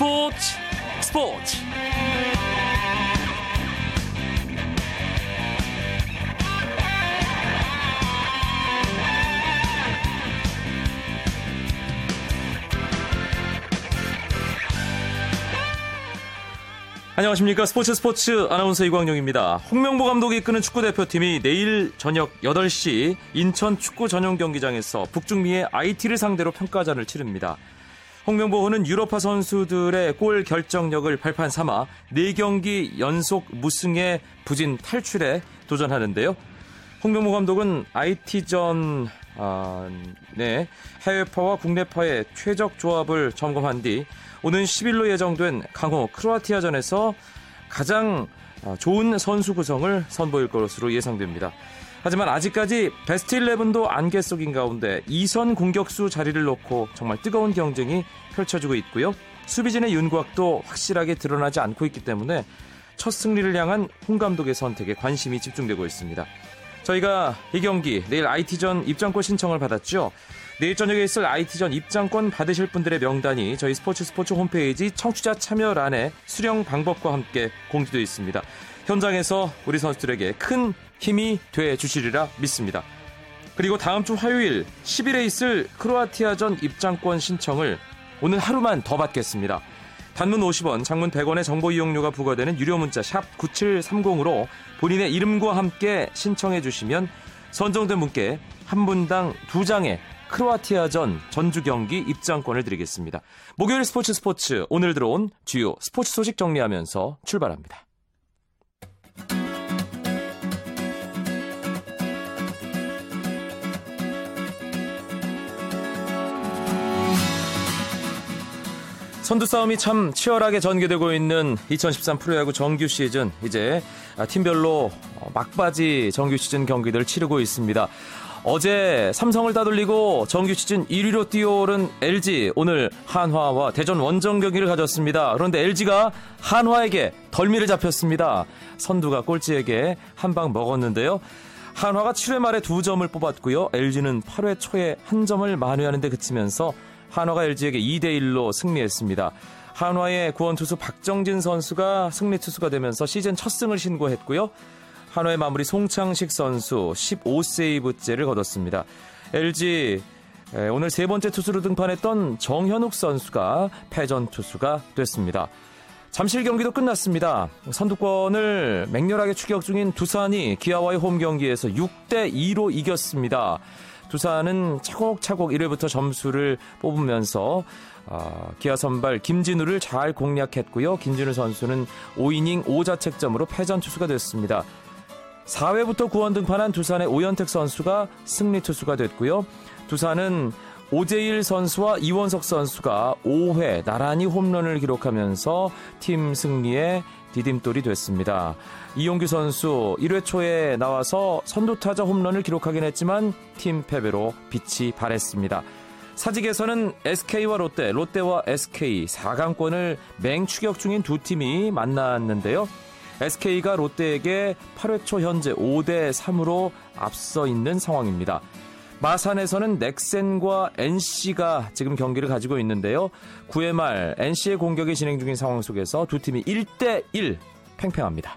스포츠 스포츠 안녕하십니까 스포츠 스포츠 아나운서 이광용입니다. 홍명보 감독이 이끄는 축구 대표팀이 내일 저녁 8시 인천 축구 전용 경기장에서 북중미의 IT를 상대로 평가전을 치릅니다. 홍명보는 유럽파 선수들의 골 결정력을 발판 삼아 4경기 연속 무승의 부진 탈출에 도전하는데요. 홍명보 감독은 IT전 아, 네, 해외파와 국내파의 최적 조합을 점검한 뒤 오는 10일로 예정된 강호 크로아티아전에서 가장 아, 좋은 선수 구성을 선보일 것으로 예상됩니다. 하지만 아직까지 베스트 11도 안개 속인 가운데 2선 공격수 자리를 놓고 정말 뜨거운 경쟁이 펼쳐지고 있고요. 수비진의 윤곽도 확실하게 드러나지 않고 있기 때문에 첫 승리를 향한 홍 감독의 선택에 관심이 집중되고 있습니다. 저희가 이 경기 내일 IT전 입장권 신청을 받았죠. 내일 저녁에 있을 IT전 입장권 받으실 분들의 명단이 저희 스포츠 스포츠 홈페이지 청취자 참여란에 수령 방법과 함께 공지되어 있습니다. 현장에서 우리 선수들에게 큰 힘이 돼 주시리라 믿습니다. 그리고 다음 주 화요일 10일에 있을 크로아티아전 입장권 신청을 오늘 하루만 더 받겠습니다. 단문 50원, 장문 100원의 정보 이용료가 부과되는 유료 문자 샵 9730으로 본인의 이름과 함께 신청해 주시면 선정된 분께 한 분당 두 장의 크로아티아전 전주 경기 입장권을 드리겠습니다. 목요일 스포츠 스포츠 오늘 들어온 주요 스포츠 소식 정리하면서 출발합니다. 선두 싸움이 참 치열하게 전개되고 있는 2013 프로야구 정규 시즌 이제 팀별로 막바지 정규 시즌 경기들 치르고 있습니다. 어제 삼성을 따돌리고 정규 시즌 1위로 뛰어오른 LG 오늘 한화와 대전 원정 경기를 가졌습니다. 그런데 LG가 한화에게 덜미를 잡혔습니다. 선두가 꼴찌에게 한 방 먹었는데요. 한화가 7회 말에 두 점을 뽑았고요. LG는 8회 초에 한 점을 만회하는 데 그치면서 한화가 LG에게 2대 1로 승리했습니다. 한화의 구원 투수 박정진 선수가 승리 투수가 되면서 시즌 첫 승을 신고했고요. 한화의 마무리 송창식 선수 15세이브째를 거뒀습니다. LG 오늘 세 번째 투수로 등판했던 정현욱 선수가 패전 투수가 됐습니다. 잠실 경기도 끝났습니다. 선두권을 맹렬하게 추격 중인 두산이 기아와의 홈 경기에서 6대 2로 이겼습니다. 두산은 차곡차곡 1회부터 점수를 뽑으면서 어, 기아 선발 김진우를 잘 공략했고요. 김진우 선수는 5이닝 5자책점으로 패전 투수가 됐습니다. 4회부터 구원 등판한 두산의 오현택 선수가 승리 투수가 됐고요. 두산은 오재일 선수와 이원석 선수가 5회 나란히 홈런을 기록하면서 팀 승리에 디딤돌이 됐습니다. 이용규 선수 1회 초에 나와서 선두타자 홈런을 기록하긴 했지만 팀 패배로 빛이 발했습니다. 사직에서는 SK와 롯데, 롯데와 SK 4강권을 맹추격 중인 두 팀이 만났는데요. SK가 롯데에게 8회 초 현재 5대 3으로 앞서 있는 상황입니다. 마산에서는 넥센과 NC가 지금 경기를 가지고 있는데요. 9회 말 NC의 공격이 진행 중인 상황 속에서 두 팀이 1대1 팽팽합니다.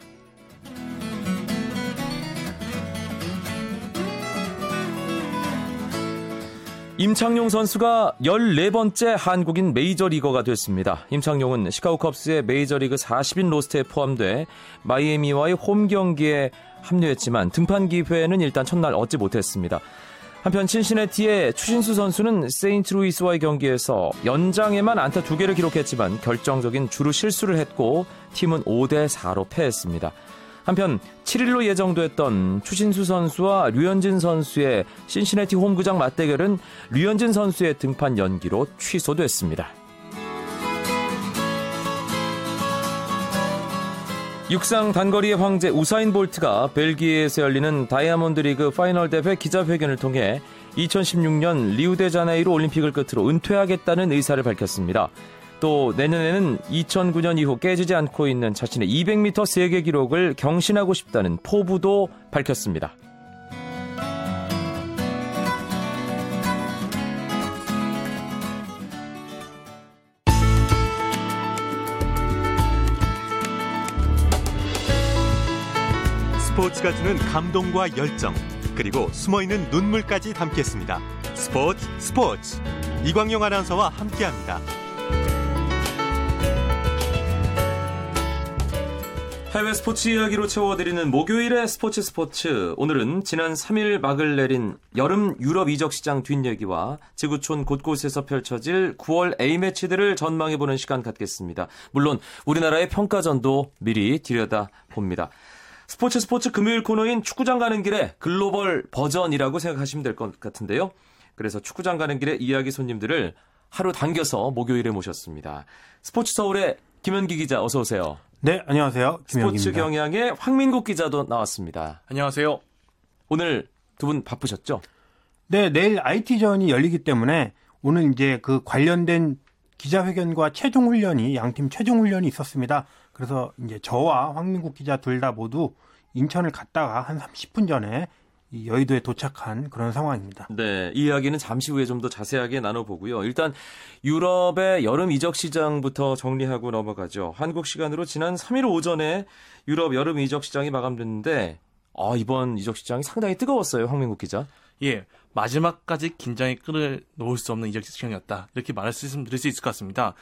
임창용 선수가 14번째 한국인 메이저리거가 됐습니다. 임창용은 시카고 컵스의 메이저리그 40인 로스터에 포함돼 마이애미와의 홈 경기에 합류했지만 등판 기회는 일단 첫날 얻지 못했습니다. 한편 신시내티의 추신수 선수는 세인트루이스와의 경기에서 연장에만 안타 두 개를 기록했지만 결정적인 주루 실수를 했고 팀은 5대 4로 패했습니다. 한편 7일로 예정됐던 추신수 선수와 류현진 선수의 신시내티 홈구장 맞대결은 류현진 선수의 등판 연기로 취소됐습니다. 육상 단거리의 황제 우사인 볼트가 벨기에에서 열리는 다이아몬드 리그 파이널 대회 기자회견을 통해 2016년 리우데자네이루 올림픽을 끝으로 은퇴하겠다는 의사를 밝혔습니다. 또 내년에는 2009년 이후 깨지지 않고 있는 자신의 200m 세계 기록을 경신하고 싶다는 포부도 밝혔습니다. 스포츠가 주는 감동과 열정 그리고 숨어있는 눈물까지 담겠습니다. 스포츠 스포츠 이광용 아나운서와 함께합니다. 해외 스포츠 이야기로 채워드리는 목요일의 스포츠 스포츠. 오늘은 지난 3일 막을 내린 여름 유럽 이적 시장 뒷얘기와 지구촌 곳곳에서 펼쳐질 9월 A매치들을 전망해보는 시간 갖겠습니다. 물론 우리나라의 평가전도 미리 들여다 봅니다. 스포츠 스포츠 금요일 코너인 축구장 가는 길에 글로벌 버전이라고 생각하시면 될 것 같은데요. 그래서 축구장 가는 길에 이야기 손님들을 하루 당겨서 목요일에 모셨습니다. 스포츠 서울의 김현기 기자 어서 오세요. 네, 안녕하세요. 김영기입니다. 스포츠 경향의 황민국 기자도 나왔습니다. 안녕하세요. 오늘 두 분 바쁘셨죠? 네, 내일 IT전이 열리기 때문에 오늘 이제 그 관련된 기자회견과 최종 훈련이 양팀 최종 훈련이 있었습니다. 그래서 이제 저와 황민국 기자 둘 다 모두 인천을 갔다가 한 30분 전에 이 여의도에 도착한 그런 상황입니다. 네, 이 이야기는 잠시 후에 좀 더 자세하게 나눠보고요. 일단 유럽의 여름 이적 시장부터 정리하고 넘어가죠. 한국 시간으로 지난 3일 오전에 유럽 여름 이적 시장이 마감됐는데 아, 이번 이적 시장이 상당히 뜨거웠어요. 황민국 기자. 예, 마지막까지 긴장의 끈을 놓을 수 없는 이적 시장이었다. 이렇게 말씀드릴 수 있을 것 같습니다.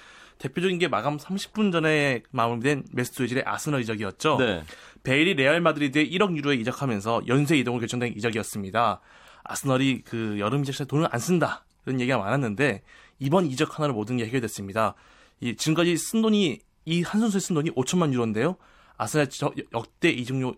대표적인 게 마감 30분 전에 마무리된 메수트 외질의 아스널 이적이었죠. 네. 베일이 레알 마드리드에 1억 유로에 이적하면서 연쇄 이동을 결정된 이적이었습니다. 아스널이 그 여름 이적 시장 돈을 안 쓴다. 이런 얘기가 많았는데 이번 이적 하나로 모든 게 해결됐습니다. 이 지금까지 쓴 돈이 이 한 선수의 쓴 돈이 5천만 유로인데요. 아스널 역대 이적료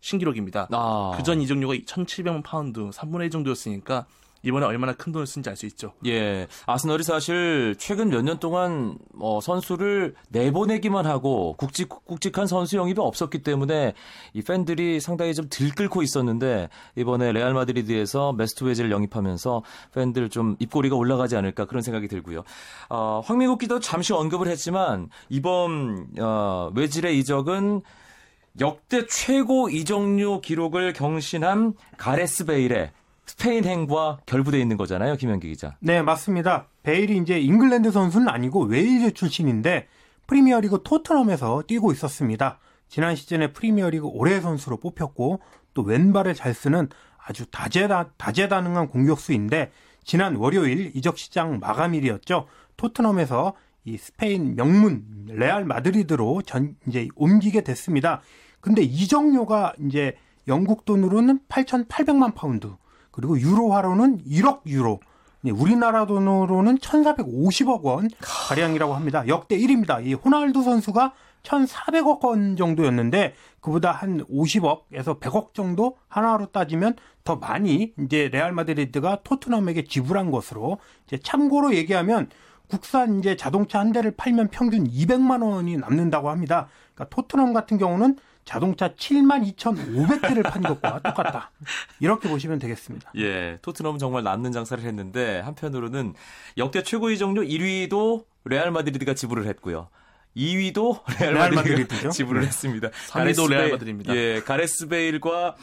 신기록입니다. 아. 그전 이적료가 1,700만 파운드, 3분의 1 정도였으니까 이번에 얼마나 큰 돈을 쓴지 알 수 있죠. 예. 아스널이 사실 최근 몇 년 동안 어, 선수를 내보내기만 하고 굵직, 굵직한 선수 영입이 없었기 때문에 이 팬들이 상당히 좀 들끓고 있었는데 이번에 레알 마드리드에서 메수트 외질을 영입하면서 팬들 좀 입꼬리가 올라가지 않을까 그런 생각이 들고요. 어, 황민국 기자도 잠시 언급을 했지만 이번 어, 외질의 이적은 역대 최고 이적료 기록을 경신한 가레스 베일의 스페인 행과 결부돼 있는 거잖아요, 김현기 기자. 네, 맞습니다. 베일이 이제 잉글랜드 선수는 아니고 웨일즈 출신인데 프리미어리그 토트넘에서 뛰고 있었습니다. 지난 시즌에 프리미어리그 올해 선수로 뽑혔고 또 왼발을 잘 쓰는 아주 다재다, 다재다능한 공격수인데 지난 월요일 이적 시장 마감일이었죠. 토트넘에서 이 스페인 명문 레알 마드리드로 전 이제 옮기게 됐습니다. 근데 이적료가 이제 영국 돈으로는 8,800만 파운드, 그리고 유로화로는 1억 유로. 우리나라 돈으로는 1,450억 원 가량이라고 합니다. 역대 1위입니다. 이 호날두 선수가 1,400억 원 정도였는데 그보다 한 50억에서 100억 정도 한화로 따지면 더 많이 이제 레알 마드리드가 토트넘에게 지불한 것으로 이제 참고로 얘기하면 국산 이제 자동차 한 대를 팔면 평균 200만 원이 남는다고 합니다. 그러니까 토트넘 같은 경우는 자동차 7만 2,500대를 판 것과 똑같다. 이렇게 보시면 되겠습니다. 예, 토트넘은 정말 남는 장사를 했는데 한편으로는 역대 최고 이적료 1위도 레알 마드리드가 지불을 했고요. 2위도 레알, 레알 마드리드가 지불을 네. 했습니다. 3위도 레알 마드리드입니다. 예, 가레스 베일과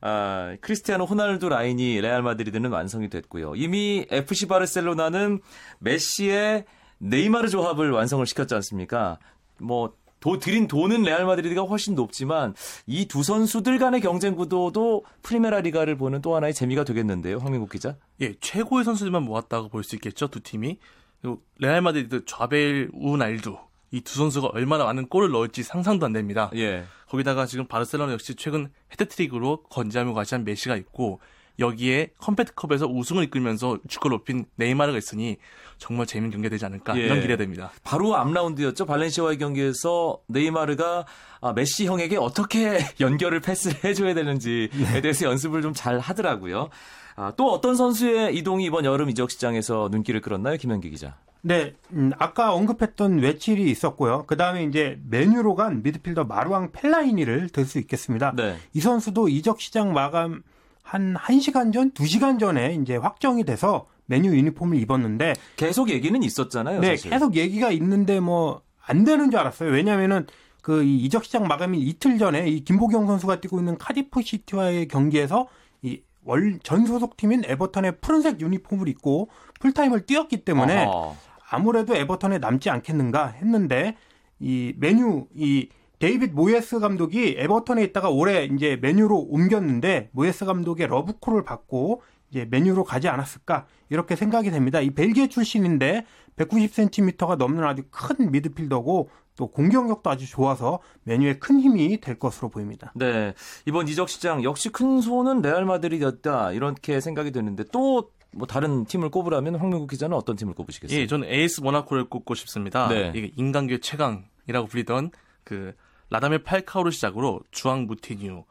아, 크리스티아노 호날두 라인이 레알 마드리드는 완성이 됐고요. 이미 FC 바르셀로나는 메시와 네이마르 조합을 완성을 시켰지 않습니까? 뭐 도, 들인 돈은 레알 마드리드가 훨씬 높지만 이 두 선수들 간의 경쟁 구도도 프리메라 리가를 보는 또 하나의 재미가 되겠는데요. 황민국 기자. 예, 최고의 선수들만 모았다고 볼 수 있겠죠. 두 팀이. 그리고 레알 마드리드 좌베일 우날두 이 두 선수가 얼마나 많은 골을 넣을지 상상도 안 됩니다. 예. 거기다가 지금 바르셀로나 역시 최근 해트트릭으로 건재하며 과시한 메시가 있고 여기에 컨페드컵에서 우승을 이끌면서 주가를 높인 네이마르가 있으니 정말 재밌는 경기가 되지 않을까 예. 이런 기대됩니다. 바로 앞 라운드였죠. 발렌시아와의 경기에서 네이마르가 아, 메시 형에게 어떻게 연결을 패스를 해줘야 되는지에 네. 대해서 연습을 좀 잘 하더라고요. 아, 또 어떤 선수의 이동이 이번 여름 이적 시장에서 눈길을 끌었나요, 김현기 기자? 네, 음, 아까 언급했던 외질이 있었고요. 그 다음에 이제 맨유로 간 미드필더 마루앙 펠라이니를 들 수 있겠습니다. 네. 이 선수도 이적 시장 마감 한 1시간 전, 2시간 전에 이제 확정이 돼서 맨유 유니폼을 입었는데 계속 얘기는 있었잖아요. 네, 사실. 계속 얘기가 있는데 뭐 안 되는 줄 알았어요. 왜냐면은 그 이적 시장 마감일 이틀 전에 이 김보경 선수가 뛰고 있는 카디프 시티와의 경기에서 이 월 전 소속 팀인 에버턴의 푸른색 유니폼을 입고 풀타임을 뛰었기 때문에 아하. 아무래도 에버턴에 남지 않겠는가 했는데 이 맨유 이 데이빗 모예스 감독이 에버턴에 있다가 올해 이제 맨유로 옮겼는데 모예스 감독의 러브콜을 받고 이제 맨유로 가지 않았을까 이렇게 생각이 됩니다. 이 벨기에 출신인데 190cm가 넘는 아주 큰 미드필더고 또 공격력도 아주 좋아서 맨유에 큰 힘이 될 것으로 보입니다. 네. 이번 이적 시장 역시 큰 손은 레알 마드리드였다. 이렇게 생각이 드는데 또뭐 다른 팀을 꼽으라면 황민국 기자는 어떤 팀을 꼽으시겠어요? 예, 저는 AS 모나코를 꼽고 싶습니다. 네. 이게 인간계 최강이라고 불리던 그 라다멜 팔카오를 시작으로 주앙 무티뉴,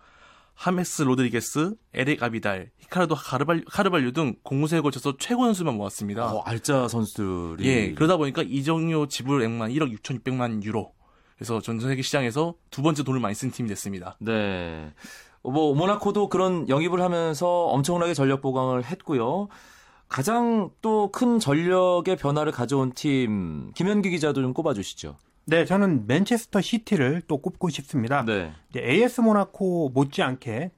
하메스 로드리게스, 에릭 아비달, 히카르도 카르발, 카르발류 등 공수에 걸쳐서 최고 선수만 모았습니다. 어, 알짜 선수들이 예, 그러다 보니까 이적료 지불액만 1억 6,600만 유로. 그래서 전 세계 시장에서 두 번째 돈을 많이 쓴 팀이 됐습니다. 네. 뭐 모나코도 그런 영입을 하면서 엄청나게 전력 보강을 했고요. 가장 또 큰 전력의 변화를 가져온 팀 김현기 기자도 좀 꼽아주시죠. 네, 저는 맨체스터 시티를 또 꼽고 싶습니다. 네. 이제 AS 모나코 못지않게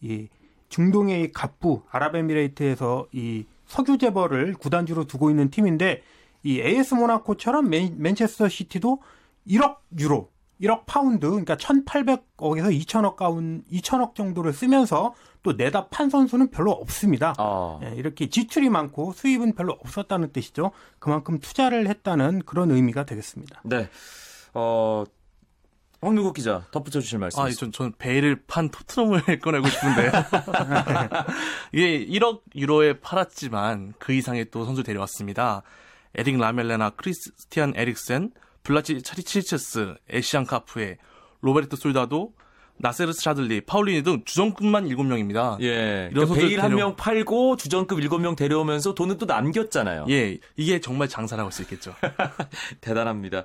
이 중동의 이 갑부 아랍에미레이트에서 이 석유 재벌을 구단주로 두고 있는 팀인데 이 AS 모나코처럼 맨, 맨체스터 시티도 1억 유로, 1억 파운드, 그러니까 1,800억에서 2천억 가운 2천억 정도를 쓰면서 또 내다 판 선수는 별로 없습니다. 아. 예, 이렇게 지출이 많고 수입은 별로 없었다는 뜻이죠. 그만큼 투자를 했다는 그런 의미가 되겠습니다. 네. 어 황민국 기자 덧붙여 주실 말씀. 아, 전, 전 베일을 판 토트넘을 꺼내고 싶은데. 이게 1억 유로에 팔았지만 그 이상의 또 선수 데려왔습니다. 에릭 라멜라나, 크리스티안 에릭센, 블라드 치리체스, 에티엔 카푸에, 로베르토 솔다도, 나세르 샤들리, 파울리뉴 등 주전급만 7명입니다. 예. 이런 그러니까 베일 한 데려- 명 팔고 주전급 7명 데려오면서 돈은 또 남겼잖아요. 예, 이게 정말 장사라고 할 수 있겠죠. 대단합니다.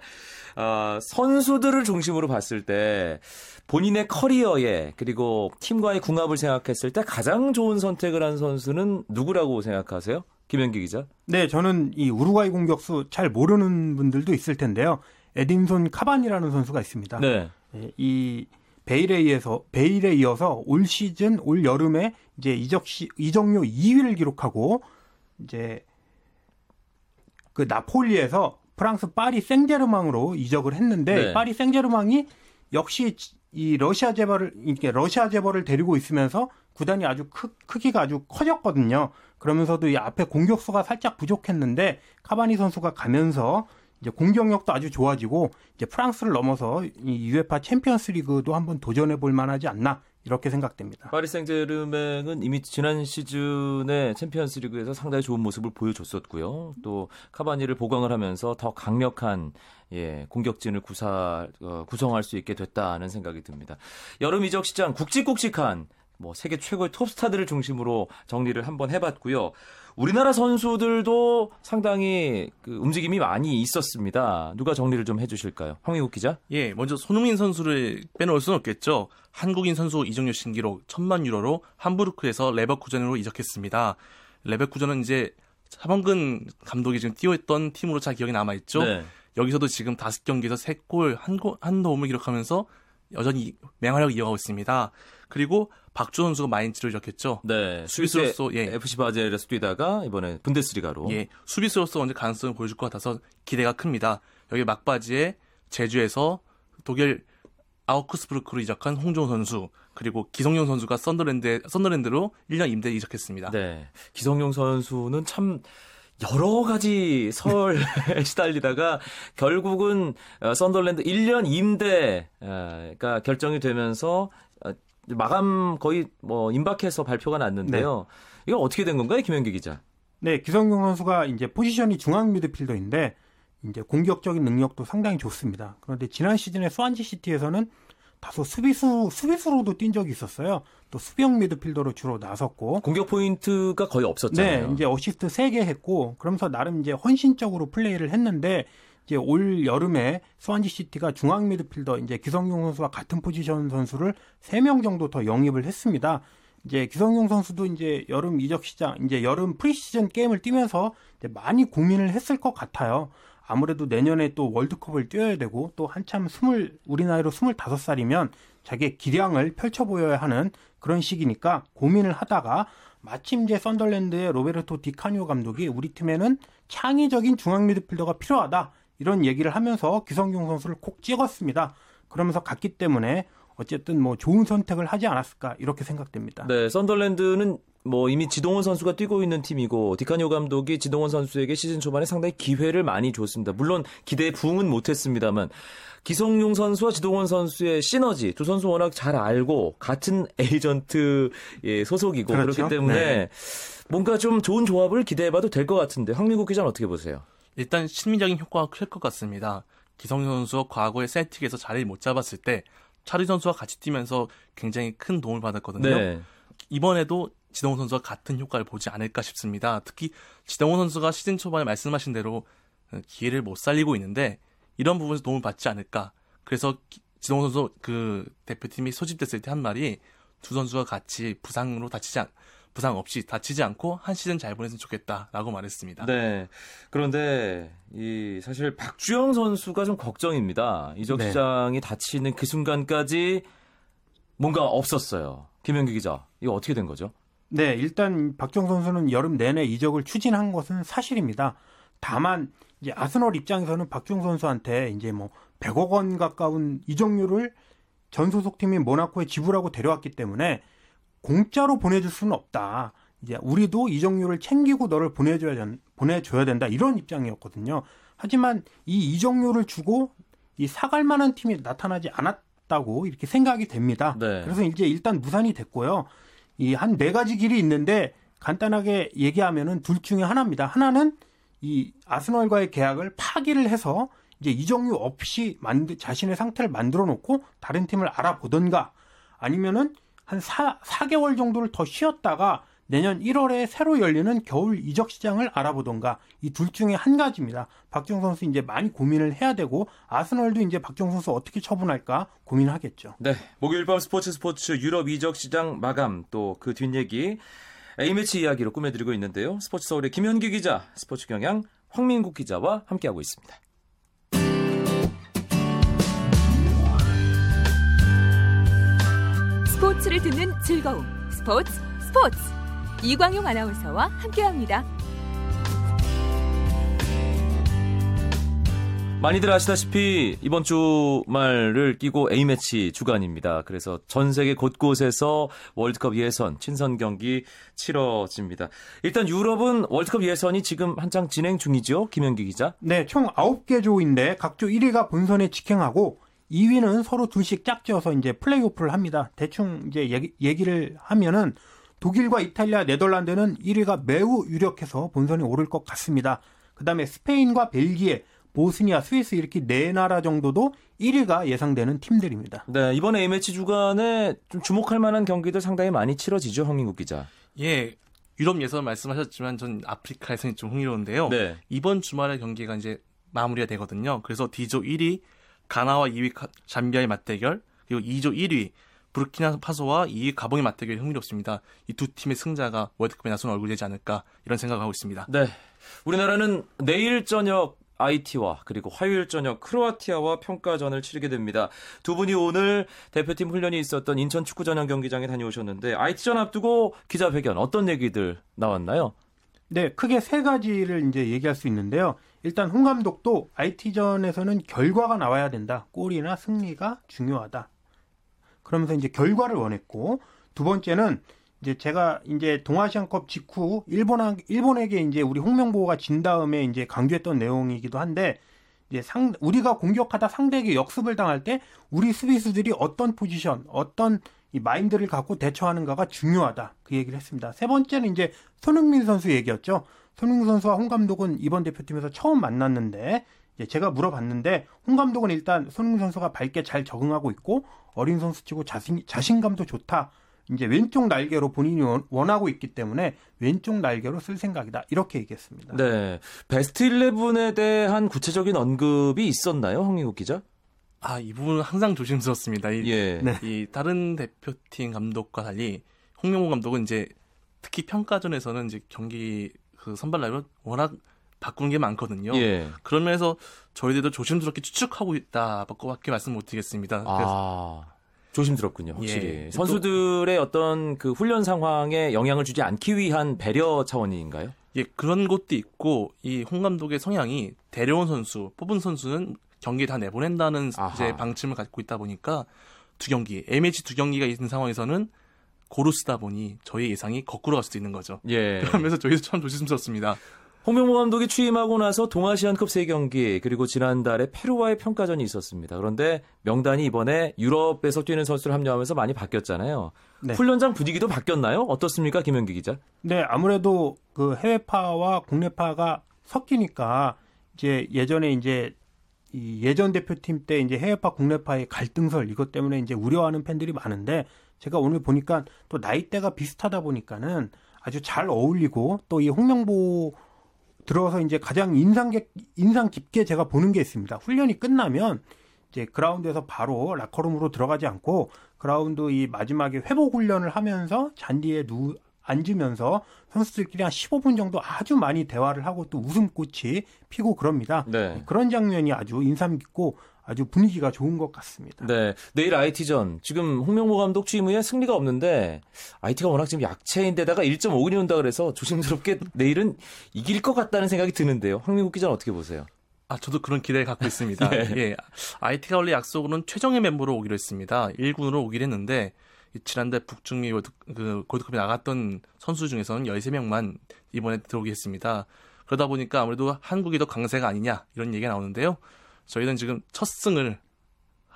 아, 선수들을 중심으로 봤을 때 본인의 커리어에 그리고 팀과의 궁합을 생각했을 때 가장 좋은 선택을 한 선수는 누구라고 생각하세요? 김현기 기자. 네, 저는 이 우루과이 공격수 잘 모르는 분들도 있을 텐데요. 에딘손 카반이라는 선수가 있습니다. 네. 예, 이 베일에 이어서 베일에 이어서 올 시즌 올 여름에 이제 이적 시 이적료 2위를 기록하고 이제 그 나폴리에서 프랑스 파리 생제르맹으로 이적을 했는데 네. 파리 생제르맹이 역시 이 러시아 재벌을 이렇게 러시아 재벌을 데리고 있으면서 구단이 아주 크, 크기가 아주 커졌거든요. 그러면서도 이 앞에 공격수가 살짝 부족했는데 카바니 선수가 가면서 이제 공격력도 아주 좋아지고 이제 프랑스를 넘어서 이 UEFA 챔피언스 리그도 한번 도전해 볼 만하지 않나 이렇게 생각됩니다. 파리 생제르맹은 이미 지난 시즌에 챔피언스리그에서 상당히 좋은 모습을 보여줬었고요. 또 카바니를 보강을 하면서 더 강력한 예, 공격진을 구사 어, 구성할 수 있게 됐다는 생각이 듭니다. 여름 이적 시장 굵직굵직한 뭐 세계 최고의 톱스타들을 중심으로 정리를 한번 해봤고요. 우리나라 선수들도 상당히 그 움직임이 많이 있었습니다. 누가 정리를 좀 해주실까요? 황희국 기자. 예, 먼저 손흥민 선수를 빼놓을 수는 없겠죠. 한국인 선수 이정료 신기록 1000만 유로로 함부르크에서 레버쿠젠으로 이적했습니다. 레버쿠젠은 이제 차범근 감독이 지금 뛰어있던 팀으로 잘 기억에 남아있죠. 네. 여기서도 지금 다섯 경기에서 세 골, 한, 골, 한 도움을 기록하면서 여전히 맹활약을 이어가고 있습니다. 그리고 박주 선수가 마인츠로 이적했죠. 네. 수비수로서, 예. FC 바젤에서 뛰다가 이번에 분데스리가로. 예, 수비수로서 언제 가능성을 보여줄 것 같아서 기대가 큽니다. 여기 막바지에 제주에서 독일 아우크스부르크로 이적한 홍종호 선수 그리고 기성용 선수가 썬더랜드 썬더랜드로 1년 임대 이적했습니다. 네. 기성용 선수는 참 여러 가지 설에 시달리다가 결국은 어, 썬더랜드 1년 임대가 결정이 되면서 어, 마감 거의 뭐 임박해서 발표가 났는데요. 이거 어떻게 된 건가요, 김현기 기자? 네, 기성용 선수가 이제 포지션이 중앙 미드필더인데 이제 공격적인 능력도 상당히 좋습니다. 그런데 지난 시즌에 스완지 시티에서는 다소 수비수 수비수로도 뛴 적이 있었어요. 또 수비형 미드필더로 주로 나섰고 공격 포인트가 거의 없었잖아요. 네, 이제 어시스트 3개 했고 그러면서 나름 이제 헌신적으로 플레이를 했는데 이제 올 여름에 스완지 시티가 중앙 미드필더 이제 기성용 선수와 같은 포지션 선수를 3명 정도 더 영입을 했습니다. 이제 기성용 선수도 이제 여름 이적 시장, 이제 여름 프리시즌 게임을 뛰면서 많이 고민을 했을 것 같아요. 아무래도 내년에 또 월드컵을 뛰어야 되고 또 한참 스물 우리 나이로 스물다섯 살이면 자기의 기량을 펼쳐 보여야 하는 그런 시기니까 고민을 하다가 마침 이제 썬덜랜드의 로베르토 디카니오 감독이 우리 팀에는 창의적인 중앙 미드필더가 필요하다 이런 얘기를 하면서 기성용 선수를 콕 찍었습니다. 그러면서 갔기 때문에 어쨌든 뭐 좋은 선택을 하지 않았을까 이렇게 생각됩니다. 네, 썬덜랜드는 뭐 이미 지동원 선수가 뛰고 있는 팀이고 디카니오 감독이 지동원 선수에게 시즌 초반에 상당히 기회를 많이 줬습니다. 물론 기대에 부응은 못했습니다만 기성용 선수와 지동원 선수의 시너지 두 선수 워낙 잘 알고 같은 에이전트 예, 소속이고 그렇 그렇죠? 기 때문에 네. 뭔가 좀 좋은 조합을 기대해봐도 될 것 같은데 황민국 기자는 어떻게 보세요? 일단 심리적인 효과가 클 것 같습니다. 기성용 선수가 과거에 셀틱에서 자리를 못 잡았을 때 차리 선수와 같이 뛰면서 굉장히 큰 도움을 받았거든요. 네. 이번에도 지동원 선수가 같은 효과를 보지 않을까 싶습니다. 특히 지동원 선수가 시즌 초반에 말씀하신 대로 기회를 못 살리고 있는데 이런 부분에서 도움을 받지 않을까. 그래서 지동원 선수 그 대표팀이 소집됐을 때 한 말이 두 선수가 같이 부상으로 다치지 않, 부상 없이 다치지 않고 한 시즌 잘 보냈으면 좋겠다라고 말했습니다. 네. 그런데 이 사실 박주영 선수가 좀 걱정입니다. 이적 네. 시장이 다치는 그 순간까지 뭔가 없었어요. 김현기 기자, 이거 어떻게 된 거죠? 네, 일단 박정 선수는 여름 내내 이적을 추진한 것은 사실입니다. 다만 이제 아스널 입장에서는 박정 선수한테 이제 뭐 100억 원 가까운 이적료를 전 소속팀인 모나코에 지불하고 데려왔기 때문에 공짜로 보내줄 수는 없다. 이제 우리도 이적료를 챙기고 너를 보내줘야 된, 보내줘야 된다 이런 입장이었거든요. 하지만 이 이적료를 주고 이 사갈 만한 팀이 나타나지 않았다고 이렇게 생각이 됩니다. 네. 그래서 이제 일단 무산이 됐고요. 이 한 네 가지 길이 있는데 간단하게 얘기하면은 둘 중에 하나입니다. 하나는 이 아스널과의 계약을 파기를 해서 이제 이적료 없이 만드, 자신의 상태를 만들어 놓고 다른 팀을 알아보던가 아니면은 한 4, 4개월 정도를 더 쉬었다가 내년 1월에 새로 열리는 겨울 이적 시장을 알아보던가 이 둘 중에 한 가지입니다. 박정 선수 이제 많이 고민을 해야 되고 아스널도 이제 박정 선수 어떻게 처분할까 고민하겠죠. 네. 목요일 밤 스포츠 스포츠 유럽 이적 시장 마감 또 그 뒷얘기 A매치 이야기로 꾸며드리고 있는데요. 스포츠 서울의 김현기 기자, 스포츠 경향 황민국 기자와 함께하고 있습니다. 스포츠를 듣는 즐거움. 스포츠 스포츠. 이광용 아나운서와 함께합니다. 많이들 아시다시피 이번 주말을 끼고 A매치 주간입니다. 그래서 전 세계 곳곳에서 월드컵 예선, 친선 경기 치러집니다. 일단 유럽은 월드컵 예선이 지금 한창 진행 중이죠. 김현기 기자. 네, 총 9개 조인데 각조 1위가 본선에 직행하고 2위는 서로 둘씩 짝지어서 이제 플레이오프를 합니다. 대충 이제 얘기, 얘기를 하면은 독일과 이탈리아, 네덜란드는 1위가 매우 유력해서 본선에 오를 것 같습니다. 그 다음에 스페인과 벨기에, 보스니아, 스위스 이렇게 네 나라 정도도 1위가 예상되는 팀들입니다. 네, 이번 A매치 주간에 좀 주목할 만한 경기들 상당히 많이 치러지죠. 황민국 기자. 예, 유럽 예선 말씀하셨지만 전 아프리카 예선이 좀 흥미로운데요. 네. 이번 주말에 경기가 이제 마무리가 되거든요. 그래서 D조 1위 가나와 2위 잠비아의 맞대결 그리고 2조 1위 부르키나파소와 2위 가봉의 맞대결이 흥미롭습니다. 이 두 팀의 승자가 월드컵에 나선 얼굴이 되지 않을까 이런 생각을 하고 있습니다. 네. 우리나라는 내일 저녁 IT와 그리고 화요일 저녁 크로아티아와 평가전을 치르게 됩니다. 두 분이 오늘 대표팀 훈련이 있었던 인천 축구 전용 경기장에 다녀오셨는데 IT전 앞두고 기자회견 어떤 얘기들 나왔나요? 네, 크게 세 가지를 이제 얘기할 수 있는데요. 일단 홍 감독도 IT전에서는 결과가 나와야 된다. 골이나 승리가 중요하다. 그러면서 이제 결과를 원했고 두 번째는 이제 제가 이제 동아시안컵 직후 일본 일본에게 이제 우리 홍명보가 진 다음에 이제 강조했던 내용이기도 한데 이제 상 우리가 공격하다 상대에게 역습을 당할 때 우리 수비수들이 어떤 포지션, 어떤 이 마인드를 갖고 대처하는가가 중요하다. 그 얘기를 했습니다. 세 번째는 이제 손흥민 선수 얘기였죠. 손흥민 선수와 홍 감독은 이번 대표팀에서 처음 만났는데 이제 제가 물어봤는데 홍 감독은 일단 손흥민 선수가 밝게 잘 적응하고 있고 어린 선수치고 자신 자신감도 좋다. 이제 왼쪽 날개로 본인이 원하고 있기 때문에 왼쪽 날개로 쓸 생각이다. 이렇게 얘기했습니다. 네. 베스트 11에 대한 구체적인 언급이 있었나요, 황민국 기자? 아, 이 부분은 항상 조심스럽습니다. 이, 예. 네. 이 다른 대표팀 감독과 달리 홍명호 감독은 이제 특히 평가전에서는 이제 경기 그 선발 라인을 워낙 바꾸는 게 많거든요. 예. 그런 면에서 저희들도 조심스럽게 추측하고 있다밖에 말씀 못 드리겠습니다. 그래서 아. 조심스럽군요, 확실히. 예. 선수들의 어떤 그 훈련 상황에 영향을 주지 않기 위한 배려 차원인가요? 예, 그런 것도 있고 이 홍 감독의 성향이 데려온 선수, 뽑은 선수는 경기에 다 내보낸다는 아하. 이제 방침을 갖고 있다 보니까 두 경기, A매치 두 경기가 있는 상황에서는 고루 쓰다 보니 저희 예상이 거꾸로 갈 수도 있는 거죠. 예. 그러면서 저희도 참 조심스럽습니다. 홍명보 감독이 취임하고 나서 동아시안컵 3경기 그리고 지난달에 페루와의 평가전이 있었습니다. 그런데 명단이 이번에 유럽에서 뛰는 선수를 합류하면서 많이 바뀌었잖아요. 네. 훈련장 분위기도 바뀌었나요? 어떻습니까, 김현기 기자? 네, 아무래도 그 해외파와 국내파가 섞이니까 이제 예전에 이제 이 예전 대표팀 때 이제 해외파 국내파의 갈등설 이것 때문에 이제 우려하는 팬들이 많은데 제가 오늘 보니까 또 나이대가 비슷하다 보니까는 아주 잘 어울리고 또 이 홍명보 들어서 이제 가장 인상 깊- 인상 깊게 제가 보는 게 있습니다. 훈련이 끝나면 이제 그라운드에서 바로 라커룸으로 들어가지 않고 그라운드 이 마지막에 회복 훈련을 하면서 잔디에 누 앉으면서 선수들끼리 한 15분 정도 아주 많이 대화를 하고 또 웃음꽃이 피고 그럽니다. 네. 그런 장면이 아주 인상 깊고 아주 분위기가 좋은 것 같습니다. 네. 내일 IT전. 지금 홍명보 감독 취임 후에 승리가 없는데 IT가 워낙 지금 약체인데다가 1.5근이 온다 그래서 조심스럽게 내일은 이길 것 같다는 생각이 드는데요. 황민국 기자는 어떻게 보세요? 아, 저도 그런 기대를 갖고 있습니다. 예. 예. IT가 원래 약속으로는 최정예 멤버로 오기로 했습니다. 1군으로 오기로 했는데, 이 지난달 북중미 월드, 그 골드컵에 나갔던 선수 중에서는 13명만 이번에 들어오게 했습니다. 그러다 보니까 아무래도 한국이 더 강세가 아니냐, 이런 얘기가 나오는데요. 저희는 지금 첫 승을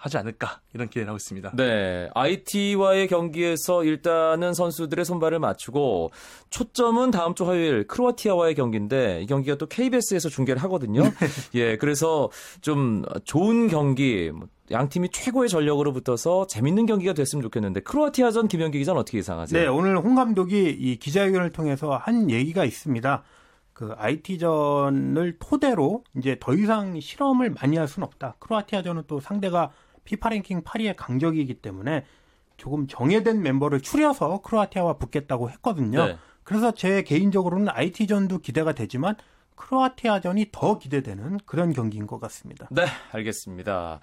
하지 않을까, 이런 기대를 하고 있습니다. 네. IT와의 경기에서 일단은 선수들의 손발을 맞추고 초점은 다음 주 화요일 크로아티아와의 경기인데 이 경기가 또 KBS에서 중계를 하거든요. 예. 그래서 좀 좋은 경기 뭐양 팀이 최고의 전력으로 붙어서 재밌는 경기가 됐으면 좋겠는데 크로아티아전 김현기 기자는 어떻게 예상하세요? 네, 오늘 홍 감독이 이 기자회견을 통해서 한 얘기가 있습니다. 그 IT전을 토대로 이제 더 이상 실험을 많이 할 수는 없다. 크로아티아전은 또 상대가 피파 랭킹 8위의 강적이기 때문에 조금 정해된 멤버를 추려서 크로아티아와 붙겠다고 했거든요. 네. 그래서 제 개인적으로는 IT전도 기대가 되지만 크로아티아전이 더 기대되는 그런 경기인 것 같습니다. 네, 알겠습니다.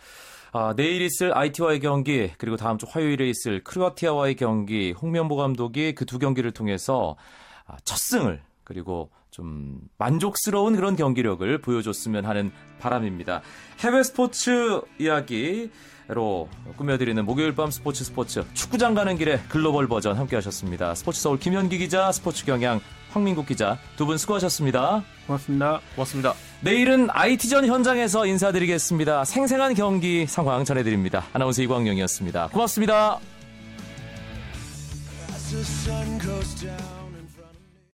아, 내일 있을 IT와의 경기 그리고 다음 주 화요일에 있을 크로아티아와의 경기 홍명보 감독이 그 두 경기를 통해서 아, 첫 승을 그리고 좀 만족스러운 그런 경기력을 보여줬으면 하는 바람입니다. 해외 스포츠 이야기로 꾸며드리는 목요일 밤 스포츠 스포츠 축구장 가는 길에 글로벌 버전 함께 하셨습니다. 스포츠 서울 김현기 기자, 스포츠 경향 황민국 기자 두 분 수고하셨습니다. 고맙습니다. 고맙습니다. 내일은 IT전 현장에서 인사드리겠습니다. 생생한 경기 상황 전해드립니다. 아나운서 이광용이었습니다. 고맙습니다.